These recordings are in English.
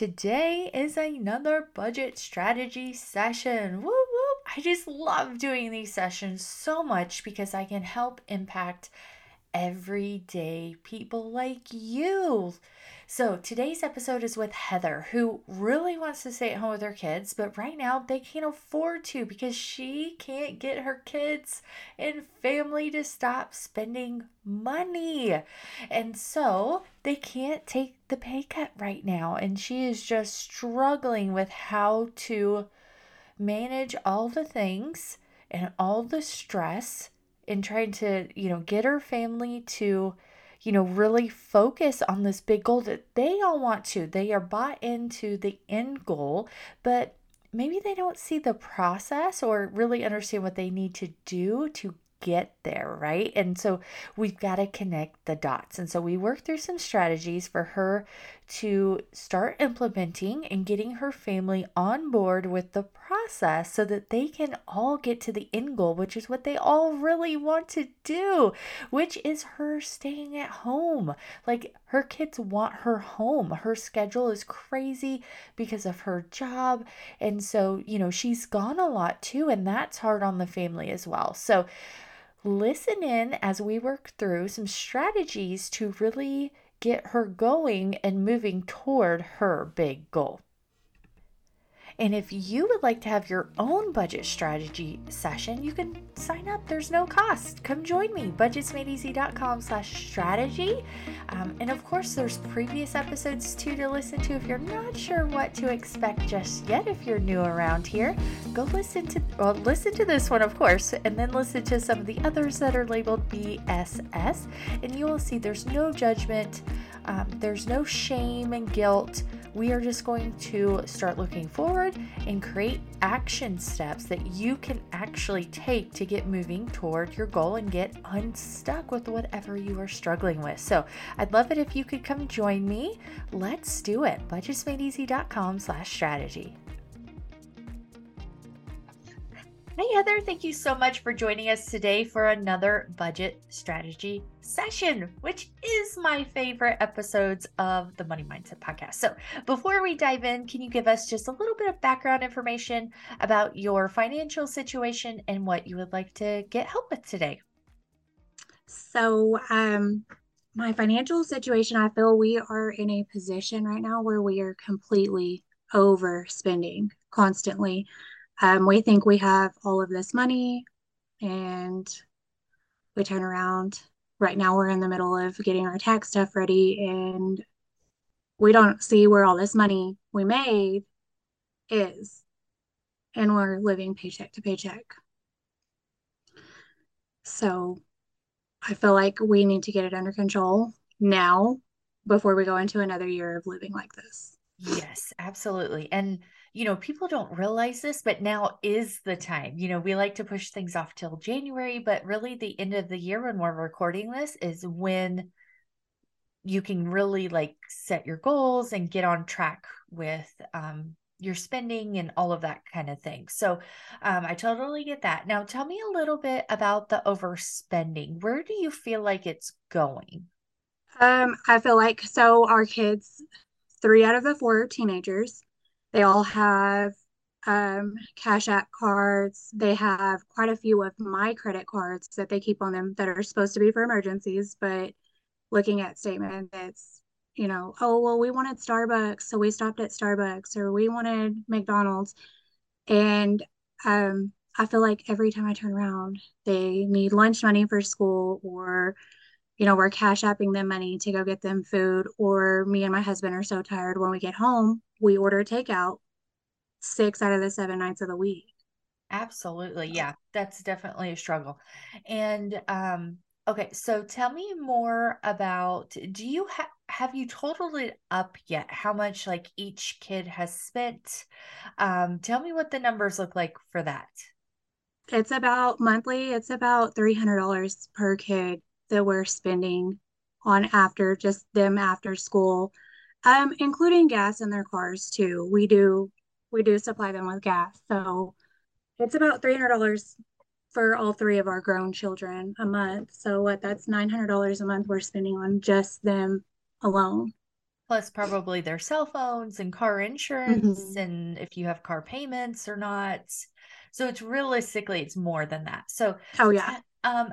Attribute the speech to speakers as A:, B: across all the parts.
A: today is another budget strategy session. Woo woo! I just love doing these sessions so much because I can help impact everyday people like you. So, today's episode is with Heather, who really wants to stay at home with her kids, but right now they can't afford to because she can't get her kids and family to stop spending money. And so they can't take the pay cut right now. And she is just struggling with how to manage all the things and all the stress in trying to, you know, get her family to you know, really focus on this big goal that they all want to. They are bought into the end goal, but maybe they don't see the process or really understand what they need to do to get there, right? And so we've got to connect the dots. And so we work through some strategies for her to start implementing and getting her family on board with the process so that they can all get to the end goal, which is what they all really want to do, which is her staying at home. Like her kids want her home. Her schedule is crazy because of her job. And so, you know, she's gone a lot too, and that's hard on the family as well. So, listen in as we work through some strategies to really get her going and moving toward her big goal. And if you would like to have your own budget strategy session, you can sign up. There's no cost. Come join me, budgetsmadeeasy.com slash strategy. Um, and of course, there's previous episodes too to listen to if you're not sure what to expect just yet. If you're new around here, go listen to, well, listen to this one, of course, and then listen to some of the others that are labeled BSS. And you will see there's no judgment, um, there's no shame and guilt we are just going to start looking forward and create action steps that you can actually take to get moving toward your goal and get unstuck with whatever you are struggling with. So I'd love it if you could come join me. Let's do it. budgetsmadeeasy.com slash strategy. Hey, Heather, thank you so much for joining us today for another budget strategy session, which is my favorite episodes of the Money Mindset podcast. So, before we dive in, can you give us just a little bit of background information about your financial situation and what you would like to get help with today?
B: So, um, my financial situation, I feel we are in a position right now where we are completely overspending constantly um, we think we have all of this money and we turn around. Right now we're in the middle of getting our tax stuff ready and we don't see where all this money we made is. And we're living paycheck to paycheck. So i feel like we need to get it under control now before we go into another year of living like this.
A: Yes absolutely. And you know, people don't realize this, but now is the time. You know, we like to push things off till January, but really the end of the year when we're recording this is when you can really like set your goals and get on track with um, your spending and all of that kind of thing. So um, I totally get that. Now, tell me a little bit about the overspending. Where do you feel like it's going?
B: Um, I feel like so our kids, three out of the four teenagers, they all have um, Cash App cards. They have quite a few of my credit cards that they keep on them that are supposed to be for emergencies. But looking at statement that's, you know, oh, well, we wanted Starbucks. So we stopped at Starbucks or we wanted McDonald's. And um, I feel like every time I turn around, they need lunch money for school or, you know, we're cash apping them money to go get them food. Or me and my husband are so tired when we get home we order takeout six out of the seven nights of the week.
A: Absolutely. Yeah, that's definitely a struggle. And um okay, so tell me more about do you have have you totaled it up yet how much like each kid has spent? Um tell me what the numbers look like for that.
B: It's about monthly, it's about $300 per kid that we're spending on after just them after school um, including gas in their cars too. We do we do supply them with gas, so it's about three hundred dollars for all three of our grown children a month. So what? That's nine hundred dollars a month we're spending on just them alone.
A: plus probably their cell phones and car insurance
B: Mhm.
A: and if you have car payments or not. So it's realistically it's more than that. So
B: Oh yeah.
A: um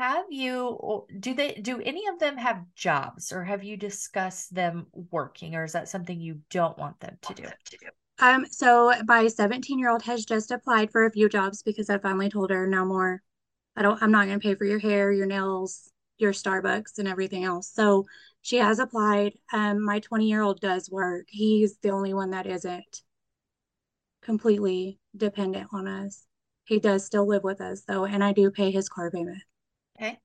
A: have you do they do any of them have jobs or have you discussed them working or is that something you don't want them to do?
B: Um, so my 17 year old has just applied for a few jobs because I finally told her no more. I don't, I'm not going to pay for your hair, your nails, your Starbucks, and everything else. So she has applied. Um, my 20 year old does work. He's the only one that isn't completely dependent on us. He does still live with us though, and I do pay his car payment.
A: Okay.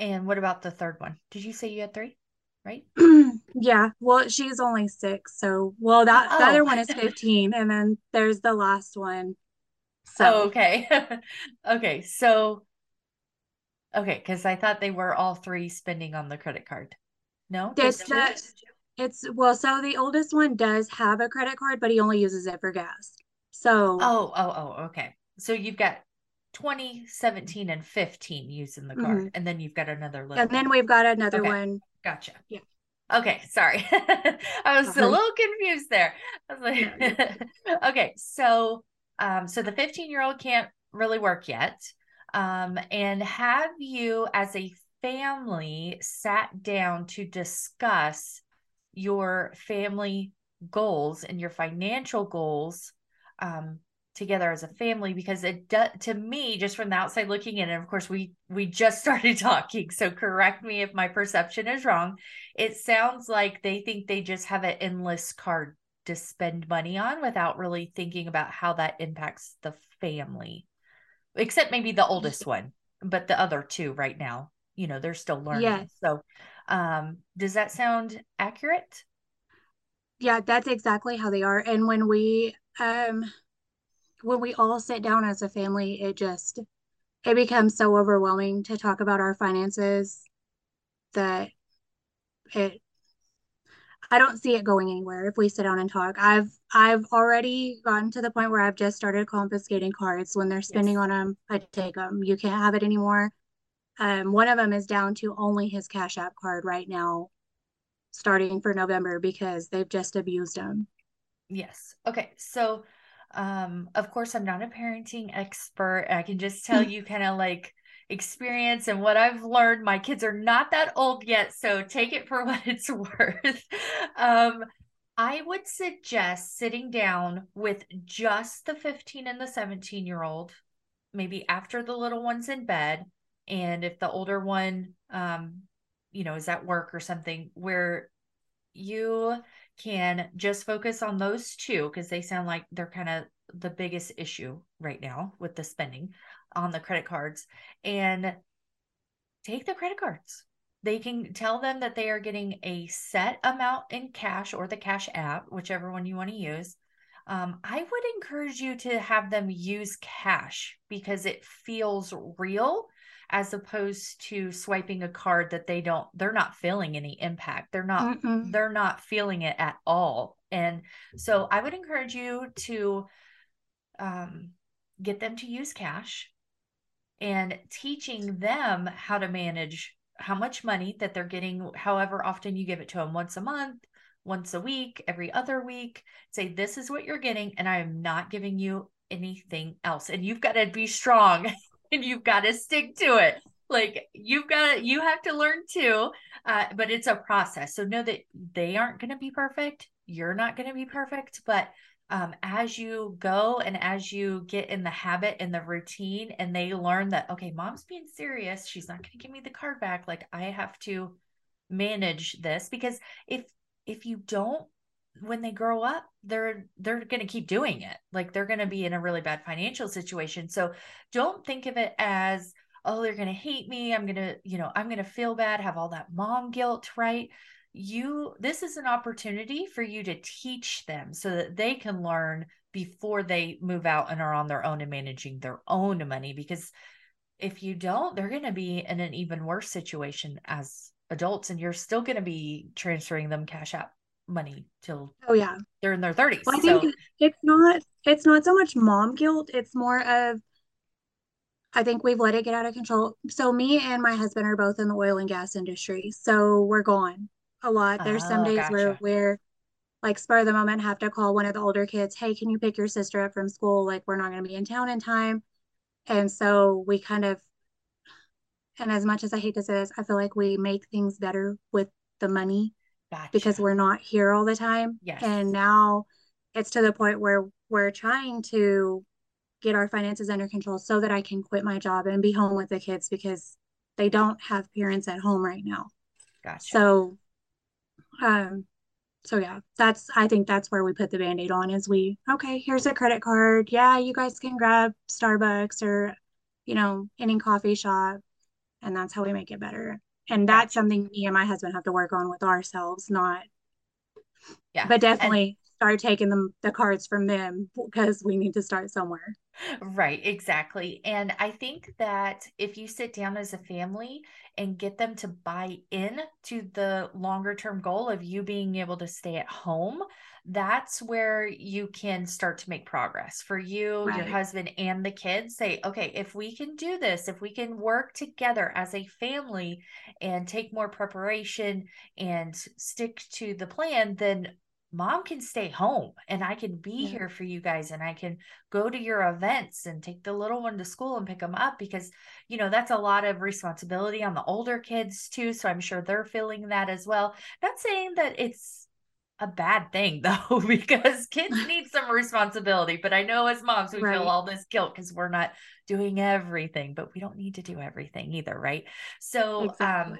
A: And what about the third one? Did you say you had three? Right?
B: yeah, well, she's only six. So, well, that the other
A: Oh.
B: one is 15, and then there's the last one. So,
A: Oh, okay. okay. So, okay, because I thought they were all three spending on the credit card. No,
B: It's the it's well, so the oldest one does have a credit card, but he only uses it for gas. So,
A: Oh, oh, oh, okay. So you've got 20, 17, and 15 using the card,
B: Mhm.
A: and then you've got another little
B: and then we've got another
A: Okay.
B: one.
A: Gotcha.
B: Yeah.
A: Okay, sorry. I was a
B: Uh-huh.
A: little confused there. I was like, okay, so um, so the 15-year-old can't really work yet. Um, and have you as a family sat down to discuss your family goals and your financial goals um, together as a family because it does to me just from the outside looking in and of course we we just started talking so correct me if my perception is wrong it sounds like they think they just have an endless card to spend money on without really thinking about how that impacts the family except maybe the oldest one but the other two right now you know they're still learning
B: Yes.
A: so um does that sound accurate
B: Yeah, that's exactly how they are. And when we um when we all sit down as a family, it just it becomes so overwhelming to talk about our finances that it I don't see it going anywhere if we sit down and talk. I've I've already gotten to the point where I've just started confiscating cards when they're spending
A: Yes.
B: on them. I take them. You can't have it anymore. Um, one of them is down to only his Cash App card right now, starting for November because they've just abused him.
A: Yes. Okay. So, um, of course, I'm not a parenting expert. I can just tell you kind of like experience and what I've learned. My kids are not that old yet, so take it for what it's worth. Um, I would suggest sitting down with just the 15 and the 17 year old, maybe after the little one's in bed. And if the older one, um, you know, is at work or something, where you can just focus on those two because they sound like they're kind of the biggest issue right now with the spending on the credit cards and take the credit cards. They can tell them that they are getting a set amount in cash or the cash app, whichever one you want to use. Um, I would encourage you to have them use cash because it feels real as opposed to swiping a card that they don't they're not feeling any impact. They're not
B: Mm-mm.
A: they're not feeling it at all. And so i would encourage you to um, get them to use cash and teaching them how to manage how much money that they're getting however often you give it to them once a month once a week every other week. Say this is what you're getting and i am not giving you anything else. And you've got to be strong and you've got to stick to it. Like you've got to you have to learn too uh, but it's a process. So know that they aren't going to be perfect. You're not going to be perfect but um, as you go and as you get in the habit and the routine and they learn that okay mom's being serious. She's not going to give me the card back. Like i have to manage this. Because if if you don't when they grow up they're they're going to keep doing it. Like they're going to be in a really bad financial situation. So don't think of it as oh they're going to hate me. I'm going to you know i'm going to feel bad have all that mom guilt right? You this is an opportunity for you to teach them so that they can learn before they move out and are on their own and managing their own money because if you don't they're going to be in an even worse situation as adults and you're still going to be transferring them cash out money till
B: Oh yeah.
A: they're in their 30s
B: Well, I
A: so
B: think it's not it's not so much mom guilt, it's more of I think we've let it get out of control. So me and my husband are both in the oil and gas industry. So we're gone. a lot. There's some
A: Oh,
B: days where we're like spur of the moment have to call one of the older kids, hey, can you pick your sister up from school? Like we're not going to be in town in time. And so we kind of, and as much as I hate to say this, I feel like we make things better with the money because we're not here all the time.
A: Yes.
B: And now it's to the point where we're trying to get our finances under control so that I can quit my job and be home with the kids because they don't have parents at home right now.
A: Gotcha.
B: So, um, so yeah, that's I think that's where we put the band-aid on is we okay, here's a credit card. Yeah, you guys can grab Starbucks or, you know, any coffee shop, and that's how we make it better. And that's something me and my husband have to work on with ourselves, not
A: Yeah.
B: but
A: And
B: definitely start taking them the cards from them because we need to start somewhere.
A: Right, exactly. And I think that if you sit down as a family and get them to buy in to the longer term goal of you being able to stay at home, that's where you can start to make progress for you, your husband, and the kids. Say, okay, if we can do this, if we can work together as a family and take more preparation and stick to the plan, then mom can stay home and I can be
B: Yeah.
A: here for you guys and I can go to your events and take the little one to school and pick them up because you know that's a lot of responsibility on the older kids too so i'm sure they're feeling that as well not saying that it's a bad thing though because kids need some responsibility but i know as moms we feel all this guilt because we're not doing everything but we don't need to do everything either right? So um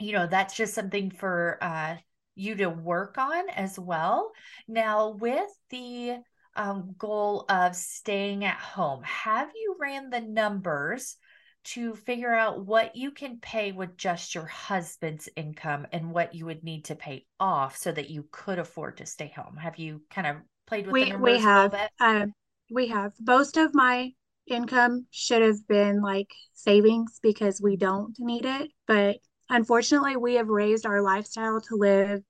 A: you know that's just something for uh you to work on as well. Now with the um, goal of staying at home have you ran the numbers to figure out what you can pay with just your husband's income and what you would need to pay off so that you could afford to stay home. Have you kind of played with the
B: We we
A: a little
B: have um we have. Most of my income should have been like savings because we don't need it, but unfortunately we have raised our lifestyle to live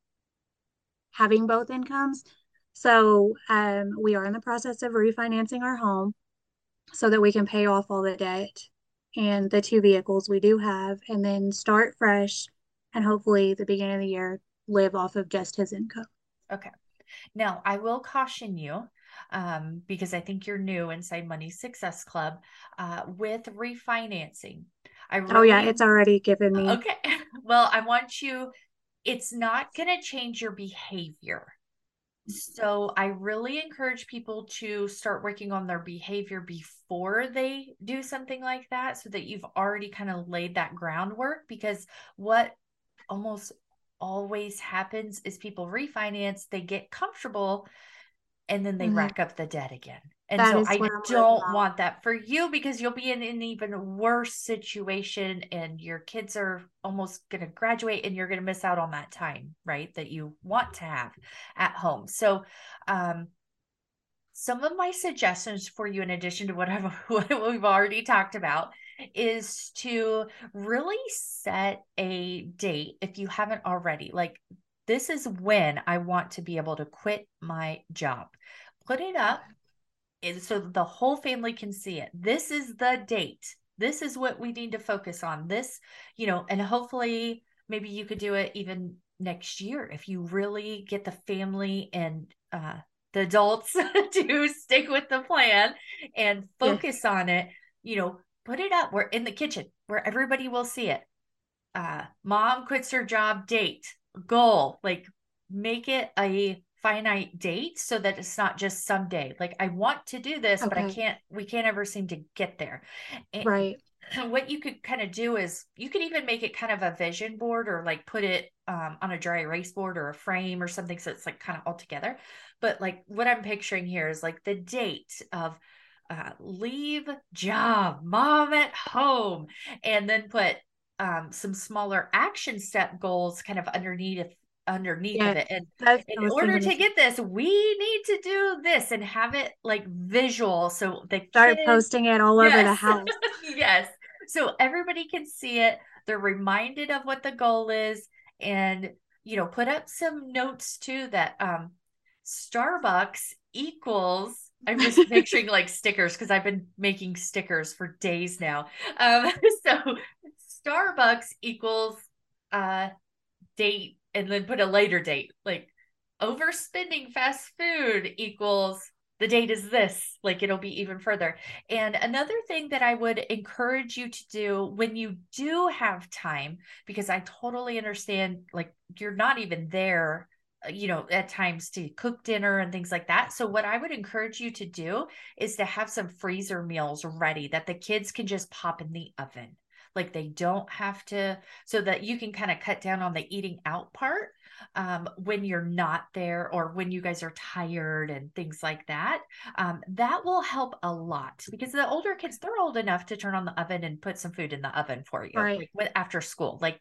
B: having both incomes. So um we are in the process of refinancing our home so that we can pay off all the debt and the two vehicles we do have and then start fresh and hopefully the beginning of the year live off of just his income.
A: okay Now, I will caution you um, because I think you're new inside Money Success Club uh, with refinancing. I
B: Oh yeah, it's already given me
A: okay. Well, I want you, it's not going to change your behavior. So I really encourage people to start working on their behavior before they do something like that so that you've already kind of laid that groundwork because what almost always happens is people refinance, they get comfortable and then they
B: then
A: rack up the debt again. And
B: that
A: so I
B: what I'm worried
A: don't want that for you because you'll be in an even worse situation and your kids are almost going to graduate and you're going to miss out on that time, right? That you want to have at home. So, um, some of my suggestions for you, in addition to what, I've, what we've already talked about, is to really set a date if you haven't already. Like, this is when I want to be able to quit my job. Put it up so the whole family can see it. This is the date. This is what we need to focus on. This, you know, and hopefully maybe you could do it even next year if you really get the family and uh, the adults to stick with the plan and focus on it. You know, put it up. We're in the kitchen where everybody will see it. Uh, mom quits her job date goal. Like make it a finite date so that it's not just someday. Like I want to do this, but I can't, we can't ever seem to get there. And
B: Right.
A: what you could kind of do is you could even make it kind of a vision board or like put it um, on a dry erase board or a frame or something so it's like kind of all together. But like what I'm picturing here is like the date of uh, leave job, mom at home, and then put um, some smaller action step goals kind of underneath underneath of it. And in order to get this, we need to do this and have it like visual so they
B: Start posting it all over the house.
A: yes. So everybody can see it. They're reminded of what the goal is and you know, put up some notes too that um Starbucks equals I'm just picturing like stickers because I've been making stickers for days now. Um, so Starbucks equals uh date and then put a later date. Like overspending fast food equals the date is this. Like it'll be even further. And another thing that i would encourage you to do when you do have time because i totally understand like you're not even there uh, you know at times to cook dinner and things like that. So what i would encourage you to do is to have some freezer meals ready that the kids can just pop in the oven like they don't have to so that you can kind of cut down on the eating out part um, when you're not there or when you guys are tired and things like that. Um, that will help a lot because the older kids, they're old enough to turn on the oven and put some food in the oven for you
B: right.
A: like, after school. Like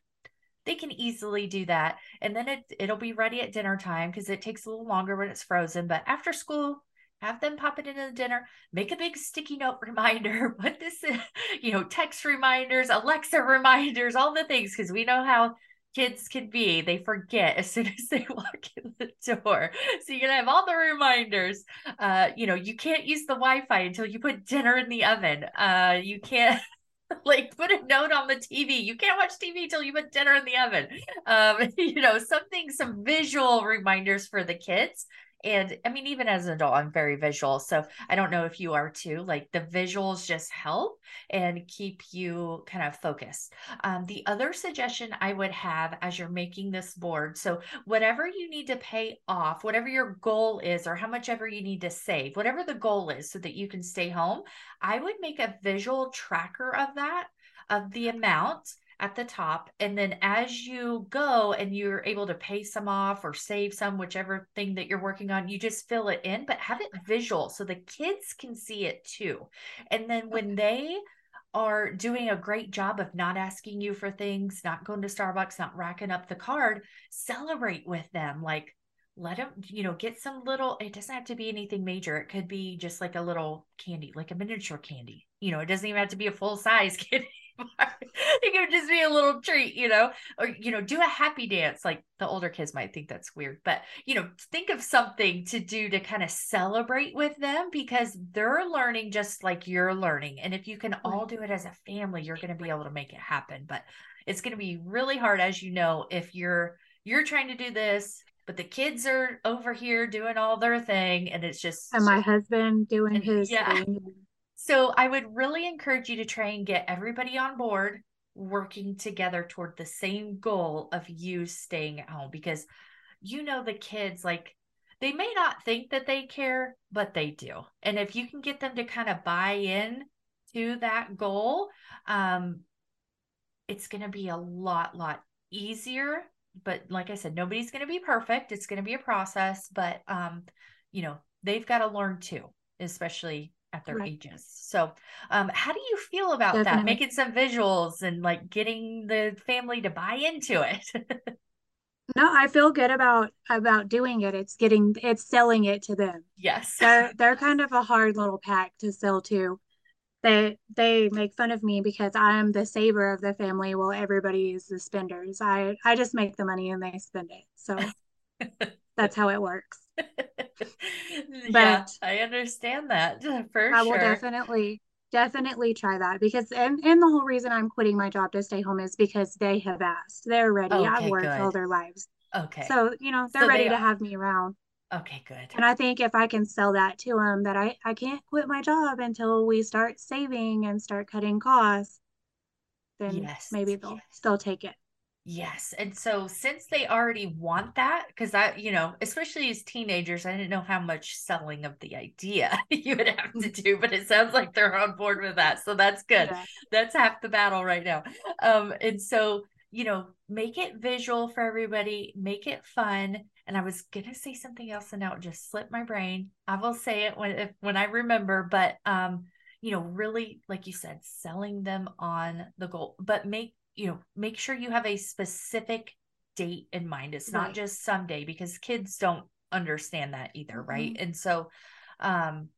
A: they can easily do that. And then it, it'll be ready at dinner time because it takes a little longer when it's frozen. But after school, have them pop it into the dinner, make a big sticky note reminder, put this in, you know, text reminders, Alexa reminders, all the things, because we know how kids can be. They forget as soon as they walk in the door. So you're gonna have all the reminders. Uh, you know, you can't use the Wi-Fi until you put dinner in the oven. Uh, you can't like put a note on the TV. You can't watch TV until you put dinner in the oven. Um, you know, something, some visual reminders for the kids and I mean, even as an adult, I'm very visual. So I don't know if you are too. Like the visuals just help and keep you kind of focused. Um, the other suggestion I would have as you're making this board so, whatever you need to pay off, whatever your goal is, or how much ever you need to save, whatever the goal is, so that you can stay home, I would make a visual tracker of that, of the amount at the top. And then as you go and you're able to pay some off or save some, whichever thing that you're working on, you just fill it in, but have it visual so the kids can see it too. And then when they are doing a great job of not asking you for things, not going to Starbucks, not racking up the card, celebrate with them. Like, let them, you know, get some little, it doesn't have to be anything major. It could be just like a little candy, like a miniature candy. You know, it doesn't even have to be a full size candy it could just be a little treat, you know, or you know, do a happy dance. Like the older kids might think that's weird, but you know, think of something to do to kind of celebrate with them because they're learning just like you're learning. And if you can all do it as a family, you're going to be able to make it happen. But it's going to be really hard, as you know, if you're you're trying to do this but the kids are over here doing all their thing and it's just
B: and my husband doing
A: and,
B: his
A: yeah.
B: thing
A: so I would really encourage you to try and get everybody on board working together toward the same goal of you staying at home because you know the kids like they may not think that they care but they do. And if you can get them to kind of buy in to that goal um it's going to be a lot lot easier. But like i said nobody's going to be perfect. It's going to be a process but um you know they've got to learn too especially at their right. ages. So, um, how do you feel about Definitely. that? Making some visuals and like getting the family to buy into it.
B: no, I feel good about about doing it. It's getting it's selling it to them.
A: Yes,
B: they're they're kind of a hard little pack to sell to. They they make fun of me because I'm the saver of the family while everybody is the spenders. I I just make the money and they spend it. So that's how it works.
A: yeah, I understand that for
B: I
A: sure.
B: will definitely definitely try that because and and the whole reason I'm quitting my job to stay home is because they have asked. They're ready. Okay, I've worked good. all their lives.
A: Okay.
B: So, you know, they're so ready they to have me around.
A: Okay, good.
B: And I think if I can sell that to them that I I can't quit my job until we start saving and start cutting costs, then yes. maybe they'll yes. they'll take it.
A: Yes. And so since they already want that, because I, you know, especially as teenagers, I didn't know how much selling of the idea you would have to do, but it sounds like they're on board with that. So that's good. Yeah. That's half the battle right now. Um, and so, you know, make it visual for everybody, make it fun. And I was gonna say something else and now it just slipped my brain. I will say it when if, when I remember, but um, you know, really, like you said, selling them on the goal, but make you know, make sure you have a specific date in mind. It's right. not just someday because kids don't understand that either, mm-hmm. right? And so um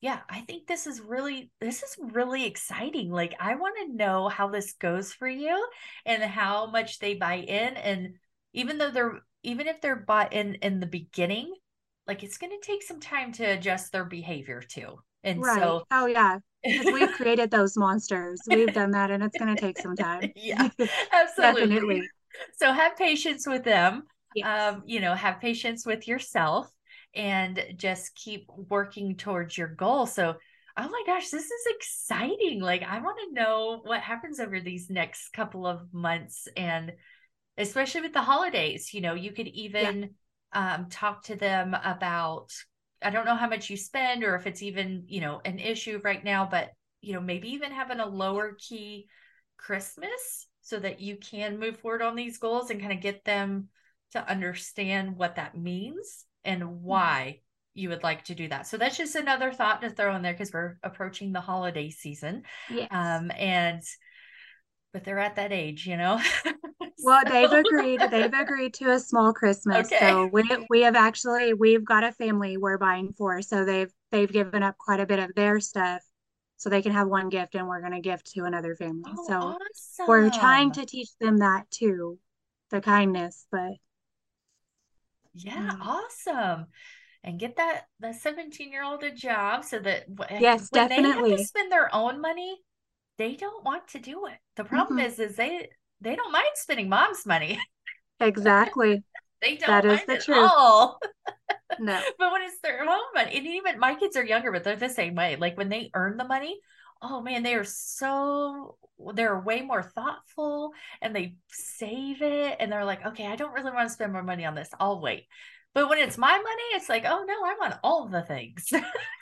A: yeah, I think this is really this is really exciting. Like I want to know how this goes for you and how much they buy in and even though they're even if they're bought in in the beginning, like it's going to take some time to adjust their behavior too. And right. so
B: oh yeah, we've created those monsters. We've done that and it's going to take some time.
A: yeah, absolutely. Definitely. So have patience with them. yes. um, you know, have patience with yourself and just keep working towards your goal. So, oh my gosh, this is exciting. Like, I want to know what happens over these next couple of months. And especially with the holidays, you know, you could even yeah. um, talk to them about, I don't know how much you spend or if it's even, you know, an issue right now, but, you know, maybe even having a lower key Christmas so that you can move forward on these goals and kind of get them to understand what that means and mm-hmm. why you would like to do that. So that's just another thought to throw in there because we're approaching the holiday season. Yes. Um, and but they're at that age, you know.
B: well, they've agreed. They've agreed to a small Christmas. Okay. So we we have actually we've got a family we're buying for. So they've they've given up quite a bit of their stuff so they can have one gift and we're going to give to another family. Oh, so awesome. we're trying to teach them that too, the kindness, but
A: yeah, mm. awesome. And get that the 17 year old a job so that
B: yes, when definitely.
A: they have to spend their own money, they don't want to do it. The problem mm-hmm. is, is they they don't mind spending mom's money.
B: Exactly.
A: they don't that is the truth. All. no. But when it's their own money, and even my kids are younger, but they're the same way. Like when they earn the money, oh man, they are so they're way more thoughtful and they save it and they're like, okay, I don't really want to spend more money on this. I'll wait. But when it's my money, it's like, oh no, I want all the things.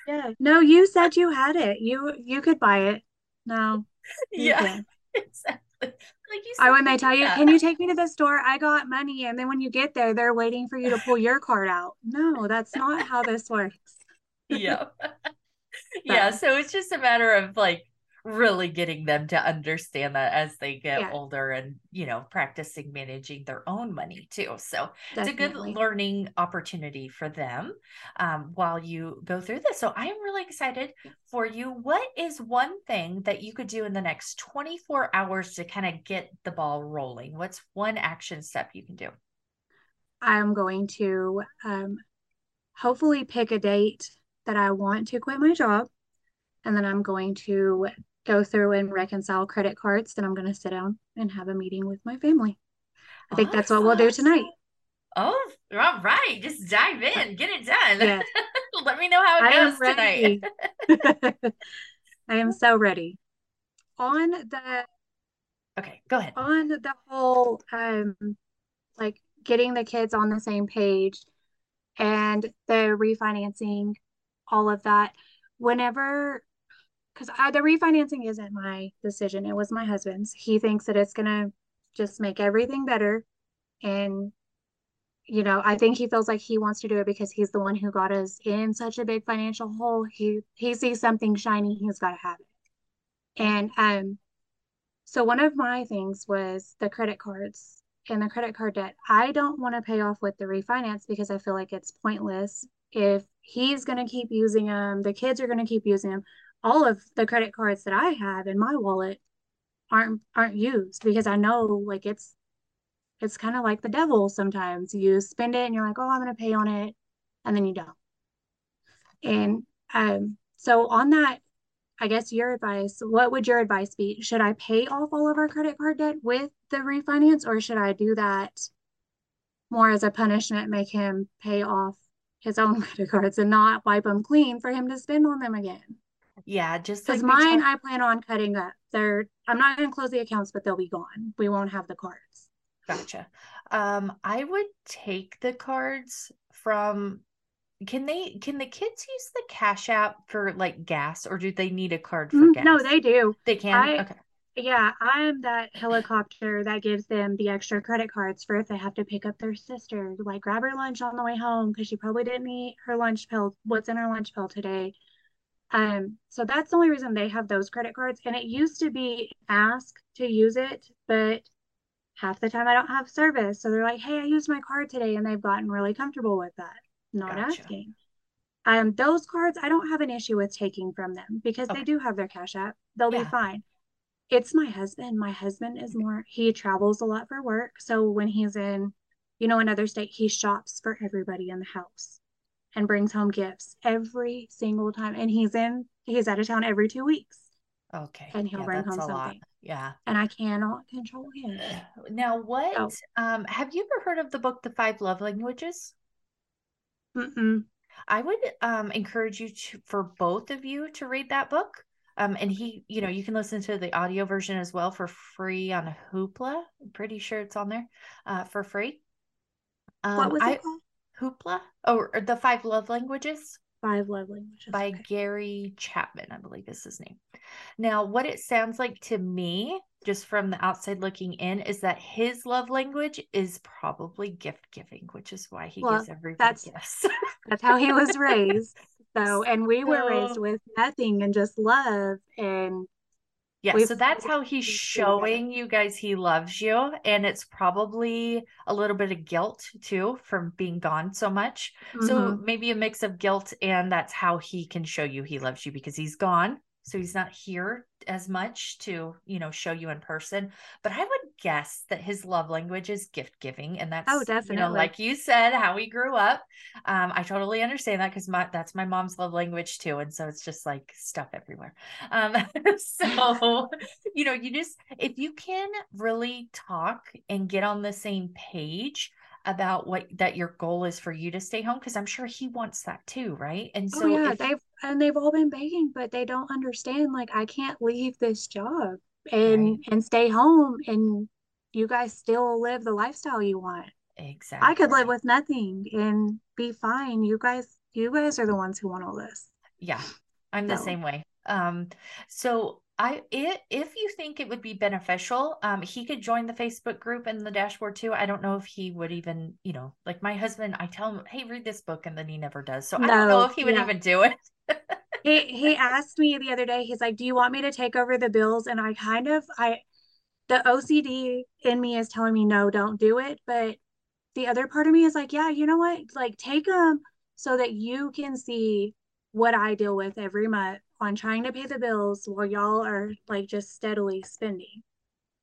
B: yeah. No, you said you had it. You you could buy it. No.
A: Yeah. Exactly.
B: Like you I when they tell you, can you take me to the store? I got money. And then when you get there, they're waiting for you to pull your card out. No, that's not how this works.
A: yeah. yeah. So it's just a matter of like really getting them to understand that as they get yeah. older and you know practicing managing their own money too. So Definitely. it's a good learning opportunity for them um, while you go through this. So i am really excited for you. What is one thing that you could do in the next 24 hours to kind of get the ball rolling? What's one action step you can do?
B: I'm going to um, hopefully pick a date that i want to quit my job and then I'm going to go through and reconcile credit cards, then I'm going to sit down and have a meeting with my family. I think awesome. that's what we'll do tonight.
A: Oh, all right. Just dive in, get it done. Let me know how it I goes tonight.
B: I am so ready. On the
A: Okay, go ahead.
B: On the whole um like getting the kids on the same page and the refinancing all of that whenever because the refinancing isn't my decision. It was my husband's. He thinks that it's gonna just make everything better, and you know, I think he feels like he wants to do it because he's the one who got us in such a big financial hole. He he sees something shiny, he's got to have it. And um, so one of my things was the credit cards and the credit card debt. I don't want to pay off with the refinance because I feel like it's pointless. If he's going to keep using them, the kids are going to keep using them all of the credit cards that I have in my wallet aren't aren't used because I know like it's it's kind of like the devil sometimes. You spend it and you're like, "Oh, I'm to pay on it." And then you don't. And um so on that I guess your advice, what would your advice be? Should I pay off all of our credit card debt with the refinance or should I do that more as a punishment, make him pay off his own credit cards and not wipe them clean for him to spend on them again?
A: Yeah, just
B: because like mine, I plan on cutting up. They're I'm not going to close the accounts, but they'll be gone. We won't have the cards.
A: Gotcha. Um, I would take the cards from. Can they? Can the kids use the Cash App for like gas, or do they need a card for mm, gas?
B: No, they do.
A: They can. I, okay.
B: Yeah, I'm that helicopter that gives them the extra credit cards for if they have to pick up their sister, like grab her lunch on the way home because she probably didn't eat her lunch pill. What's in her lunch pill today? Um, so that's the only reason they have those credit cards. And it used to be ask to use it, but half the time I don't have service. So they're like, hey, I used my card today, and they've gotten really comfortable with that, not gotcha. asking. Um, those cards I don't have an issue with taking from them because okay. they do have their cash app. They'll yeah. be fine. It's my husband. My husband is more he travels a lot for work. So when he's in, you know, another state, he shops for everybody in the house and brings home gifts every single time. And he's in, he's out of town every two weeks.
A: Okay.
B: And he'll yeah, bring home something.
A: Yeah.
B: And I cannot control him.
A: Now, what um have you ever heard of the book The Five Love Languages? Mm-mm. I would um encourage you to for both of you to read that book. Um, and he, you know, you can listen to the audio version as well for free on Hoopla. I'm pretty sure it's on there uh, for free. Um, what was it I, called? Hoopla. Oh, or the Five Love Languages.
B: Five Love Languages.
A: By okay. Gary Chapman, I believe is his name. Now, what it sounds like to me, just from the outside looking in, is that his love language is probably gift giving, which is why he well, gives everybody
B: that's, gifts. that's how he was raised. So, and we were raised with nothing and just love and
A: yeah, We've, so that's how he's showing you guys he loves you. And it's probably a little bit of guilt too from being gone so much. Mm-hmm. So maybe a mix of guilt and that's how he can show you he loves you because he's gone so he's not here as much to you know show you in person but i would guess that his love language is gift giving and that's oh definitely you know like you said how he grew up. Um i totally understand that because my that's my mom's love language too and so it's just like stuff everywhere. Um so you know you just if you can really talk and get on the same page about what that your goal is for you to stay home because I'm sure he wants that too, right? And oh, so
B: oh, yeah, if, they've and they've all been begging, but they don't understand like I can't leave this job and right. and stay home and you guys still live the lifestyle you want. Exactly. I could live with nothing and be fine. You guys you guys are the ones who want all this.
A: Yeah. I'm so. the same way. Um so I it, if you think it would be beneficial, um, he could join the Facebook group and the dashboard too. I don't know if he would even, you know, like my husband, I tell him, hey, read this book, and then he never does. So no, I don't know if he would yeah. even do it.
B: he he asked me the other day. He's like, "Do you want me to take over the bills?" And I kind of I, the OCD in me is telling me no, don't do it. But the other part of me is like, yeah, you know what? Like take them so that you can see what I deal with every month on trying to pay the bills while y'all are like just steadily spending.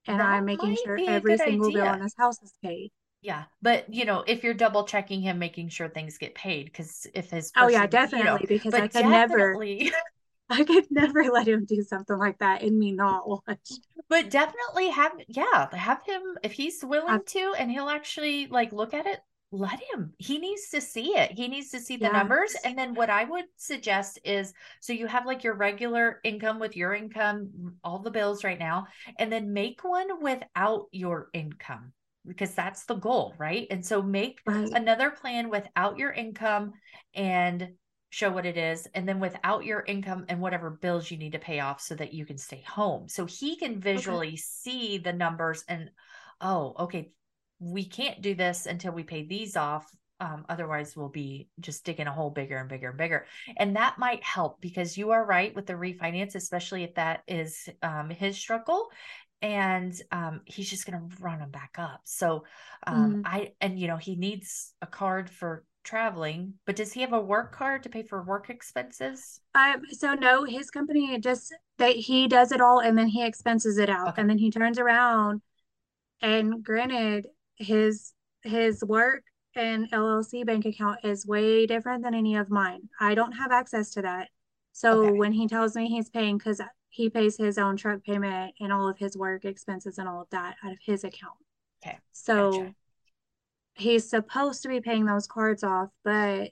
B: And that I'm making sure every single idea. bill on this house is paid.
A: Yeah, but you know, if you're double checking him, making sure things get paid, because if his
B: person, oh yeah, definitely, you know, because I could definitely... never, I could never let him do something like that and me not watch.
A: But definitely have, yeah, have him if he's willing I've... to, and he'll actually like look at it let him he needs to see it he needs to see the yes. numbers and then what i would suggest is so you have like your regular income with your income all the bills right now and then make one without your income because that's the goal right and so make right. another plan without your income and show what it is and then without your income and whatever bills you need to pay off so that you can stay home so he can visually okay. see the numbers and oh okay we can't do this until we pay these off um, otherwise we'll be just digging a hole bigger and bigger and bigger and that might help because you are right with the refinance especially if that is um, his struggle and um, he's just going to run them back up so um, mm-hmm. i and you know he needs a card for traveling but does he have a work card to pay for work expenses
B: um so no his company just that he does it all and then he expenses it out okay. and then he turns around and granted his his work and LLC bank account is way different than any of mine. I don't have access to that. So okay. when he tells me he's paying because he pays his own truck payment and all of his work expenses and all of that out of his account. Okay. So gotcha. he's supposed to be paying those cards off, but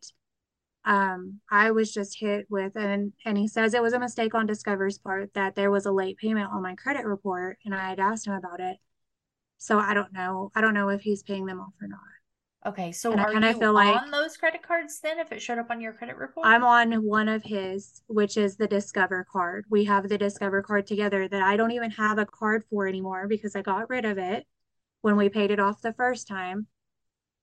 B: um I was just hit with and and he says it was a mistake on Discover's part that there was a late payment on my credit report and I had asked him about it so I don't know. I don't know if he's paying them off or not.
A: Okay, so and are I you feel like on those credit cards then? If it showed up on your credit report,
B: I'm on one of his, which is the Discover card. We have the Discover card together that I don't even have a card for anymore because I got rid of it when we paid it off the first time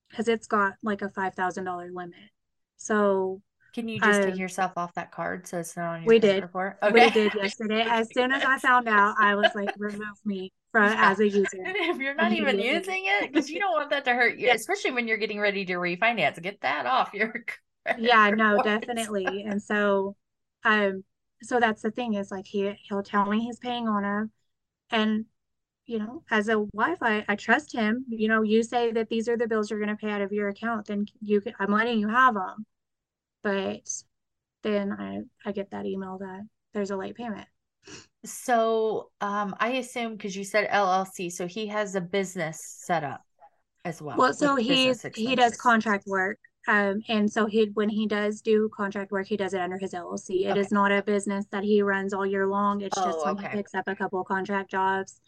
B: because it's got like a five thousand dollar limit. So
A: can you just um, take yourself off that card so it's not on your
B: we did report? Okay. We did yesterday. As soon as I found out, I was like, remove me from as a user.
A: if you're not even using it, because you don't want that to hurt you, yeah. especially when you're getting ready to refinance. Get that off your
B: Yeah, no, definitely. And so um so that's the thing is like he he'll tell me he's paying on them and you know, as a wife, I, I trust him. You know, you say that these are the bills you're going to pay out of your account, then you can, I'm letting you have them but then I I get that email that there's a late payment.
A: So um I assume because you said LLC, so he has a business set up as well.
B: Well, so he's he does contract work. Um, and so he when he does do contract work, he does it under his LLC. It
A: Okay.
B: is not a business that he runs all year long. It's just
A: Oh,
B: when he picks up a couple of contract jobs,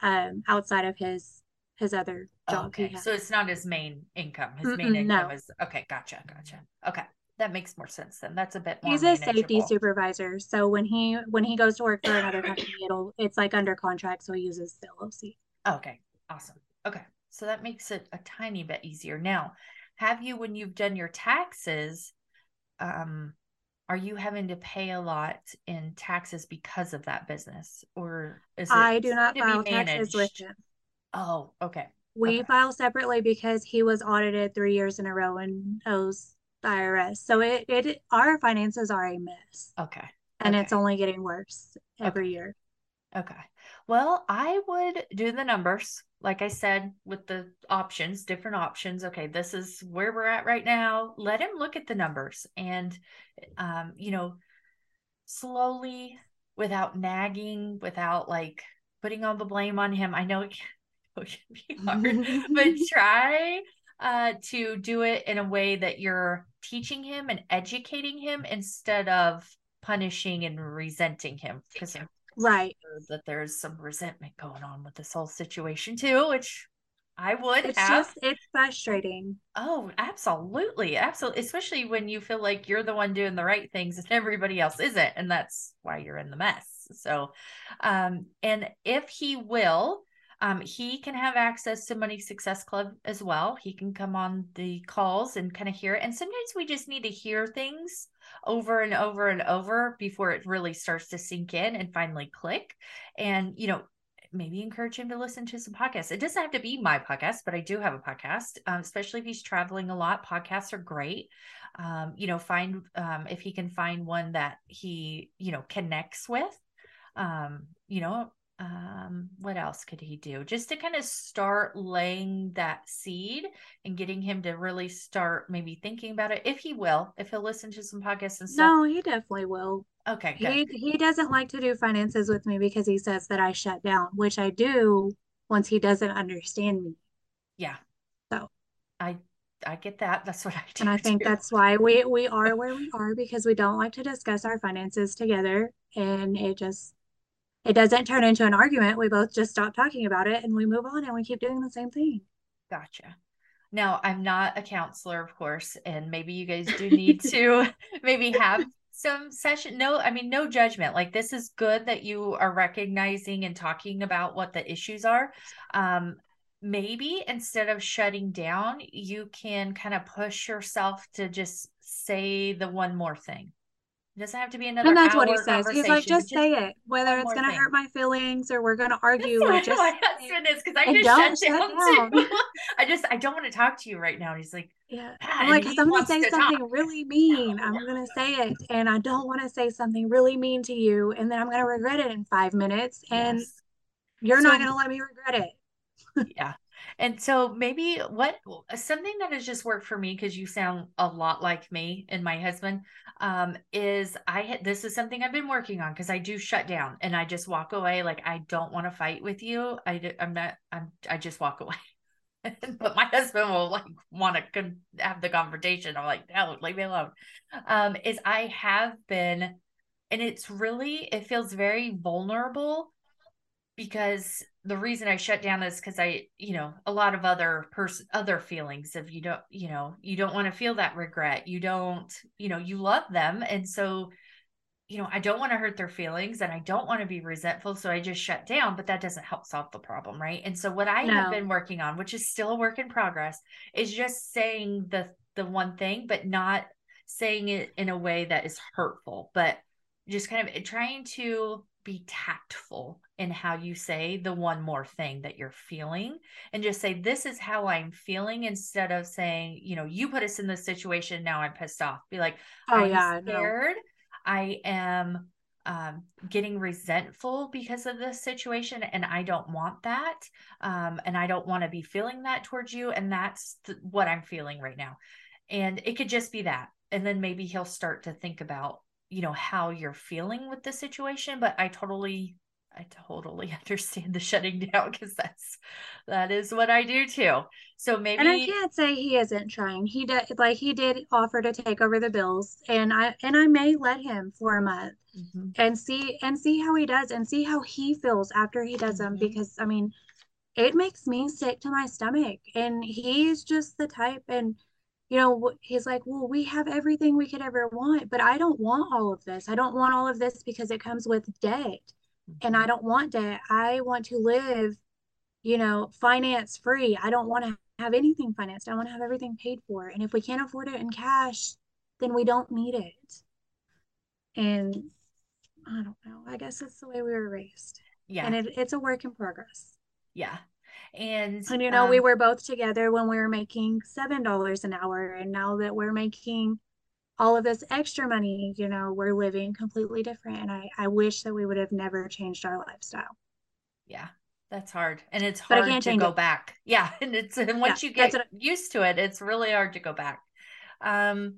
B: um, outside of his his other job
A: Okay, so it's not his main income. His main
B: Mm-mm,
A: income
B: no.
A: is okay. Gotcha, gotcha. Okay, that makes more sense then. That's a bit more
B: He's a safety supervisor, so when he when he goes to work for another company, it'll it's like under contract, so he uses the LLC.
A: Okay, awesome. Okay, so that makes it a tiny bit easier. Now, have you, when you've done your taxes, um, are you having to pay a lot in taxes because of that business, or is it
B: I do not file taxes with him.
A: Oh, okay,
B: We
A: okay,
B: file separately because he was audited three years in a row and owes the IRS. So it, it our finances are a mess
A: okay,
B: and it's only getting worse every
A: okay.
B: year.
A: Okay. Well, I would do the numbers, like I said, with the options, different options. Okay, this is where we're at right now. Let him look at the numbers and, um, you know, slowly, without nagging, without like putting all the blame on him. I know it can, it can be hard, but try uh, to do it in a way that you're teaching him and educating him instead of punishing and resenting him because
B: Right.
A: that there's some resentment going on with this whole situation too, which I would
B: It's
A: have.
B: just it's frustrating.
A: Oh, absolutely. Absolutely. Especially when you feel like you're the one doing the right things and everybody else isn't. And that's why you're in the mess. So, um, and if he will, um, he can have access to Money Success Club as well. He can come on the calls and kind of hear it. And sometimes we just need to hear things over and over and over before it really starts to sink in and finally click. And, you know, maybe encourage him to listen to some podcasts. It doesn't have to be my podcast, but I do have a podcast, um, especially if he's traveling a lot. Podcasts are great. Um, you know, find um, if he can find one that he, you know, connects with. Um, you know, um, what else could he do? Just to kind of start laying that seed and getting him to really start maybe thinking about it, if he will, if he'll listen to some podcasts and stuff.
B: No, he definitely will.
A: Okay, good.
B: He he doesn't like to do finances with me because he says that I shut down, which I do once he doesn't understand me.
A: Yeah.
B: So
A: I I get that. That's what I do
B: And I think
A: too.
B: that's why we we are where we are because we don't like to discuss our finances together and it just it doesn't turn into an argument. We both just stop talking about it and we move on and we keep doing the same thing.
A: Gotcha. Now, I'm not a counselor, of course, and maybe you guys do need to maybe have some session. No, I mean, no judgment. Like, this is good that you are recognizing and talking about what the issues are. Um, maybe instead of shutting down, you can kind of push yourself to just say the one more thing. It doesn't have to be another one.
B: And that's what he says. He's like,
A: but
B: just say it, whether it's going to hurt my feelings or we're going to
A: That's
B: argue,
A: what
B: just
A: my
B: say it
A: husband is because I just shut down too. I just I don't want to talk to you right now. And he's like,
B: Yeah.
A: "Ah,"
B: I'm like,
A: he
B: I'm going to say
A: to talk.
B: something really mean. I'm going to say it. And I don't want to say something really mean to you. And then I'm going to regret it in five minutes. And
A: Yes.
B: you're not going to let me regret it.
A: yeah. And so maybe what something that has just worked for me because you sound a lot like me and my husband um is I this is something I've been working on because I do shut down and I just walk away like I don't want to fight with you. I I'm not I'm I just walk away. but my husband will like want to con- have the confrontation. I'm like, no, leave me alone. Um, is I have been, and it's really, it feels very vulnerable because the reason I shut down is because I, you know, a lot of other person, other feelings of you don't, you know, you don't want to feel that regret. You don't, you know, you love them, and so you know, I don't want to hurt their feelings and I don't want to be resentful. So I just shut down, but that doesn't help solve the problem. Right. And so what I have been working on, which is still a work in progress, is just saying the the one thing, but not saying it in a way that is hurtful, but just kind of trying to be tactful in how you say the one more thing that you're feeling and just say this is how i'm feeling instead of saying you know you put us in this situation now i'm pissed off be like
B: Oh,
A: i'm
B: yeah.
A: Scared I am um, getting resentful because of this situation, and I don't want that. Um, and I don't want to be feeling that towards you. And that's th- what I'm feeling right now. And it could just be that. And then maybe he'll start to think about you know, how you're feeling with the situation, but I totally I totally understand the shutting down because that's that is what I do too. So maybe
B: And I can't say he isn't trying. He did like he did offer to take over the bills and I and I may let him for a month
A: Mhm.
B: and see and see how he does and see how he feels after he does them
A: Mhm.
B: because I mean it makes me sick to my stomach and he's just the type and you know he's like well we have everything we could ever want but I don't want all of this. I don't want all of this because it comes with debt and I don't want debt. I want to live you know, finance free. I don't want to have anything financed. I want to have everything paid for. And if we can't afford it in cash, then we don't need it. And I don't know. I guess that's the way we were raised.
A: yeah.
B: And it, it's a work in progress.
A: yeah. And
B: And you know, we
A: um,
B: were both together when we were making seven dollars an hour. And now that we're making all of this extra money, you know, we're living completely different. And I, I wish that we would have never changed our lifestyle.
A: yeah, that's hard. And it's
B: But
A: hard to go
B: it.
A: back. Yeah. And it's and once you get used to it, it's really hard to go back. Um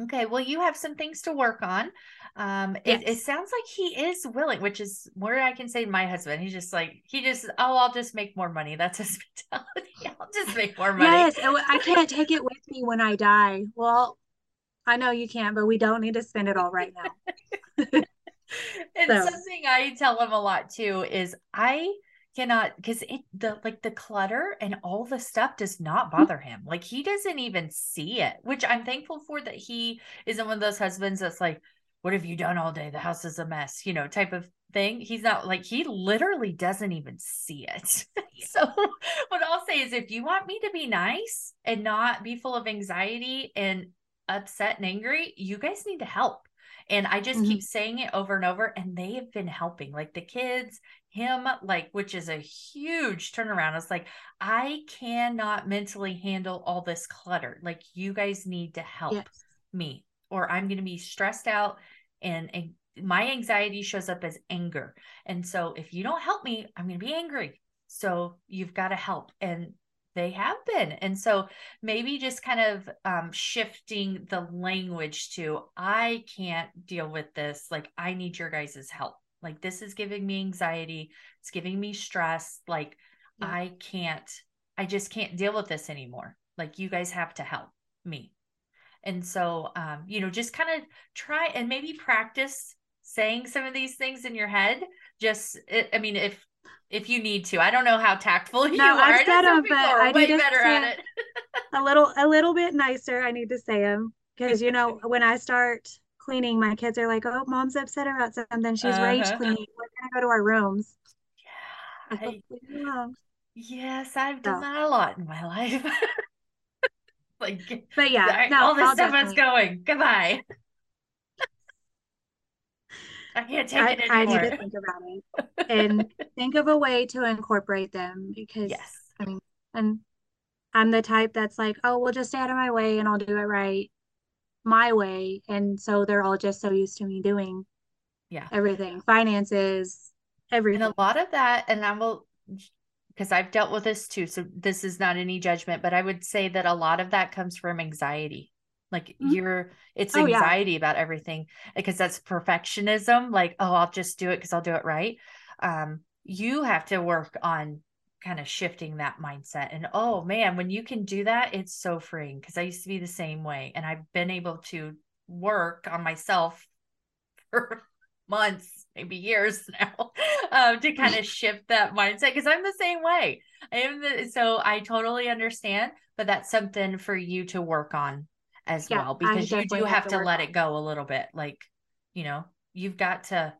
A: Okay, well, you have some things to work on. Um, it, it sounds like he is willing, which is where I can say my husband. He's just like, he just, oh, I'll just make more money. That's his mentality. I'll just make more money.
B: Yes, I can't take it with me when I die. Well, I know you can't, but we don't need to spend it all right now.
A: And
B: So,
A: something I tell him a lot too is I cannot because it the like the clutter and all the stuff does not mm-hmm. bother him. Like he doesn't even see it, which I'm thankful for that he isn't one of those husbands that's like, What have you done all day? The house is a mess, you know, type of thing. He's not like he literally doesn't even see it. so what I'll say is if you want me to be nice and not be full of anxiety and upset and angry, you guys need to help. And I just keep mm-hmm. saying it over and over, and they have been helping. Like the kids, him, like, which is a huge turnaround. It's like, I cannot mentally handle all this clutter. Like, you guys need to help
B: yes.
A: me, or I'm going to be stressed out. And, and my anxiety shows up as anger. And so, if you don't help me, I'm going to be angry. So, you've got to help. And they have been. And so maybe just kind of um, shifting the language to, I can't deal with this. Like, I need your guys' help. Like, this is giving me anxiety. It's giving me stress. Like,
B: Yeah.
A: I can't, I just can't deal with this anymore. Like, you guys have to help me. And so, um, you know, just kind of try and maybe practice saying some of these things in your head. Just, it, I mean, if if you need to, I don't know how tactful you
B: No,
A: are.
B: I've said them, but I
A: way better
B: say
A: at it.
B: a little, a little bit nicer. I need to say them because you know when I start cleaning, my kids are like, "Oh, mom's upset about something. She's rage
A: Uh-huh.
B: cleaning. We're gonna go to our rooms."
A: Yeah,
B: I
A: I,
B: said, "Leave me alone."
A: yes, I've done
B: So,
A: that a lot in my life. like,
B: but yeah,
A: right,
B: no,
A: all this
B: I'll
A: stuff is going. Goodbye. I can't take
B: I
A: it
B: I need to
A: anymore.
B: think about it and think of a way to incorporate them because
A: yes.
B: I mean, and I'm the type that's like, oh, well, just stay out of my way and I'll do it right my way. And so they're all just so used to me doing
A: Yeah.
B: everything, finances,
A: And
B: everything.
A: a lot of that, and I will, because I've dealt with this too. So this is not any judgment, but I would say that a lot of that comes from anxiety. Like
B: Mhm.
A: you're, it's
B: Oh, yeah.
A: anxiety about everything because that's perfectionism. Like, oh, I'll just do it because I'll do it right. Um, you have to work on kind of shifting that mindset. And oh man, when you can do that, it's so freeing because I used to be the same way. And I've been able to work on myself for months, maybe years now, um, to kind of shift that mindset because I'm the same way. I am the, so I totally understand, but that's something for you to work on as
B: Yeah,
A: well because you do
B: have to
A: to let it go a little bit. Like, you know, you've got to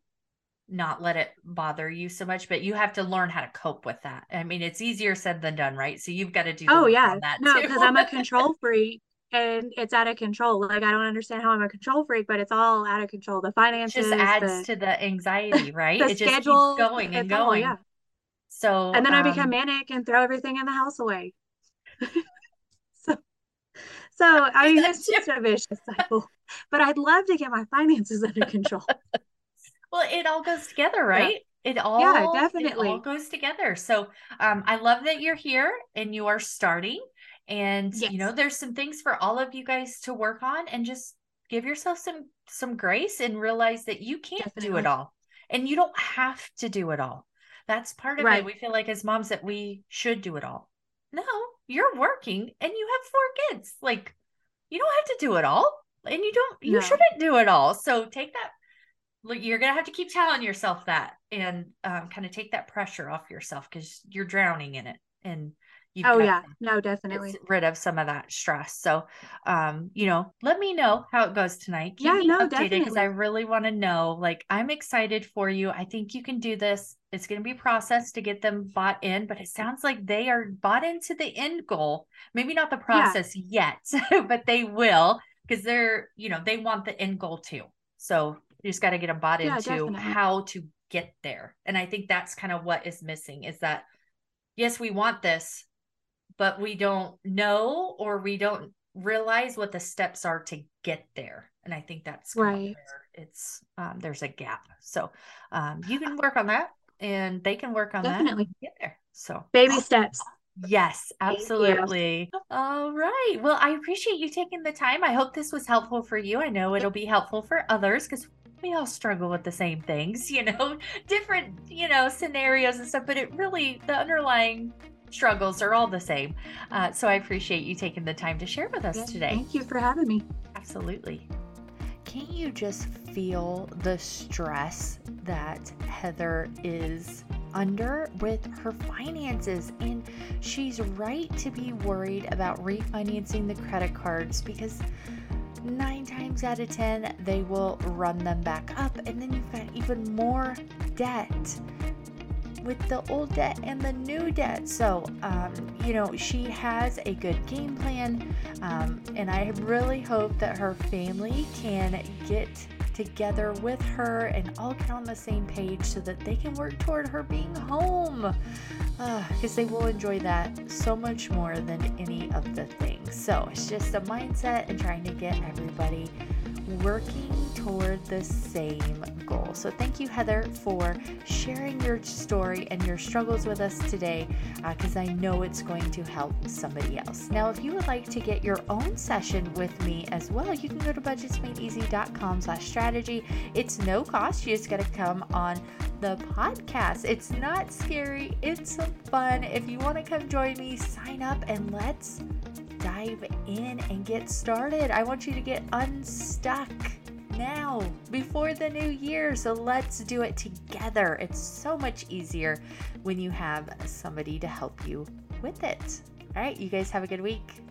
A: not let it bother you so much, but you have to learn how to cope with that. I mean, it's easier said than done, right? So you've got to do
B: Oh, yeah.
A: that
B: No, because I'm a control freak and it's out of control. Like, I don't understand how I'm a control freak, but it's all out of control. The
A: it just
B: finances,
A: adds
B: the
A: to the anxiety, right?
B: the
A: It just keeps going and going.
B: yeah.
A: So,
B: And then I become
A: um,
B: manic and throw everything in the house away. So, I mean, it's just a vicious cycle. But I'd love to get my finances under control.
A: Well, it all goes together,
B: Yeah.
A: right? It all
B: Yeah,
A: it all goes together. So um I love that you're here and you are starting. And you know, there's some things for all of you guys to work on and just give yourself some some grace and realize that you can't Definitely. do it all and you don't have to do it all that's part of right. it we feel like as moms that we should do it all no you're working and you have four kids. Like you don't have to do it all and you don't you no. shouldn't do it all. So take that you're gonna have to keep telling yourself that and um, kind of take that pressure off yourself because you're drowning in it. And
B: you oh yeah. No definitely.
A: rid of some of that stress. So um you know let me know how it goes tonight.
B: Keep yeah no definitely
A: because i really want to know. Like i'm excited for you. I think you can do this. It's going to be processed to get them bought in but it sounds like they are bought into the end goal. Maybe not the process yeah. yet but they will because they're you know they want the end goal too. So you just got to get them bought yeah, into definitely. how to get there. And i think that's kind of what is missing is that yes we want this but we don't know or we don't realize what the steps are to get there. And i think that's right. it's um, there's a gap. So um, you can work on that and they can work on
B: definitely.
A: that get there. So
B: baby steps.
A: Yes absolutely. All right. Well i appreciate you taking the time. I hope this was helpful for you. I know it'll be helpful for others because we all struggle with the same things you know different you know scenarios and stuff but it really the underlying struggles are all the same. Uh, so I appreciate you taking the time to share with us today.
B: Thank you for having me.
A: Absolutely. Can't you just feel the stress that Heather is under with her finances? And she's right to be worried about refinancing the credit cards because nine times out of ten, they will run them back up, and then you've got even more debt with the old debt and the new debt. So, um, you know, she has a good game plan, um, and I really hope that her family can get together with her and all get on the same page so that they can work toward her being home because uh, they will enjoy that so much more than any of the things. So it's just a mindset and trying to get everybody working toward the same goal. So, thank you, Heather, for sharing your story and your struggles with us today because uh, I know it's going to help somebody else. Now, if you would like to get your own session with me as well, you can go to budgetsmadeeasy.com slash strategy. It's no cost. You just got to come on the podcast. It's not scary, it's fun. If you want to come join me, sign up and let's dive in and get started. I want you to get unstuck now before the new year. So let's do it together. It's so much easier when you have somebody to help you with it. All right, you guys have a good week.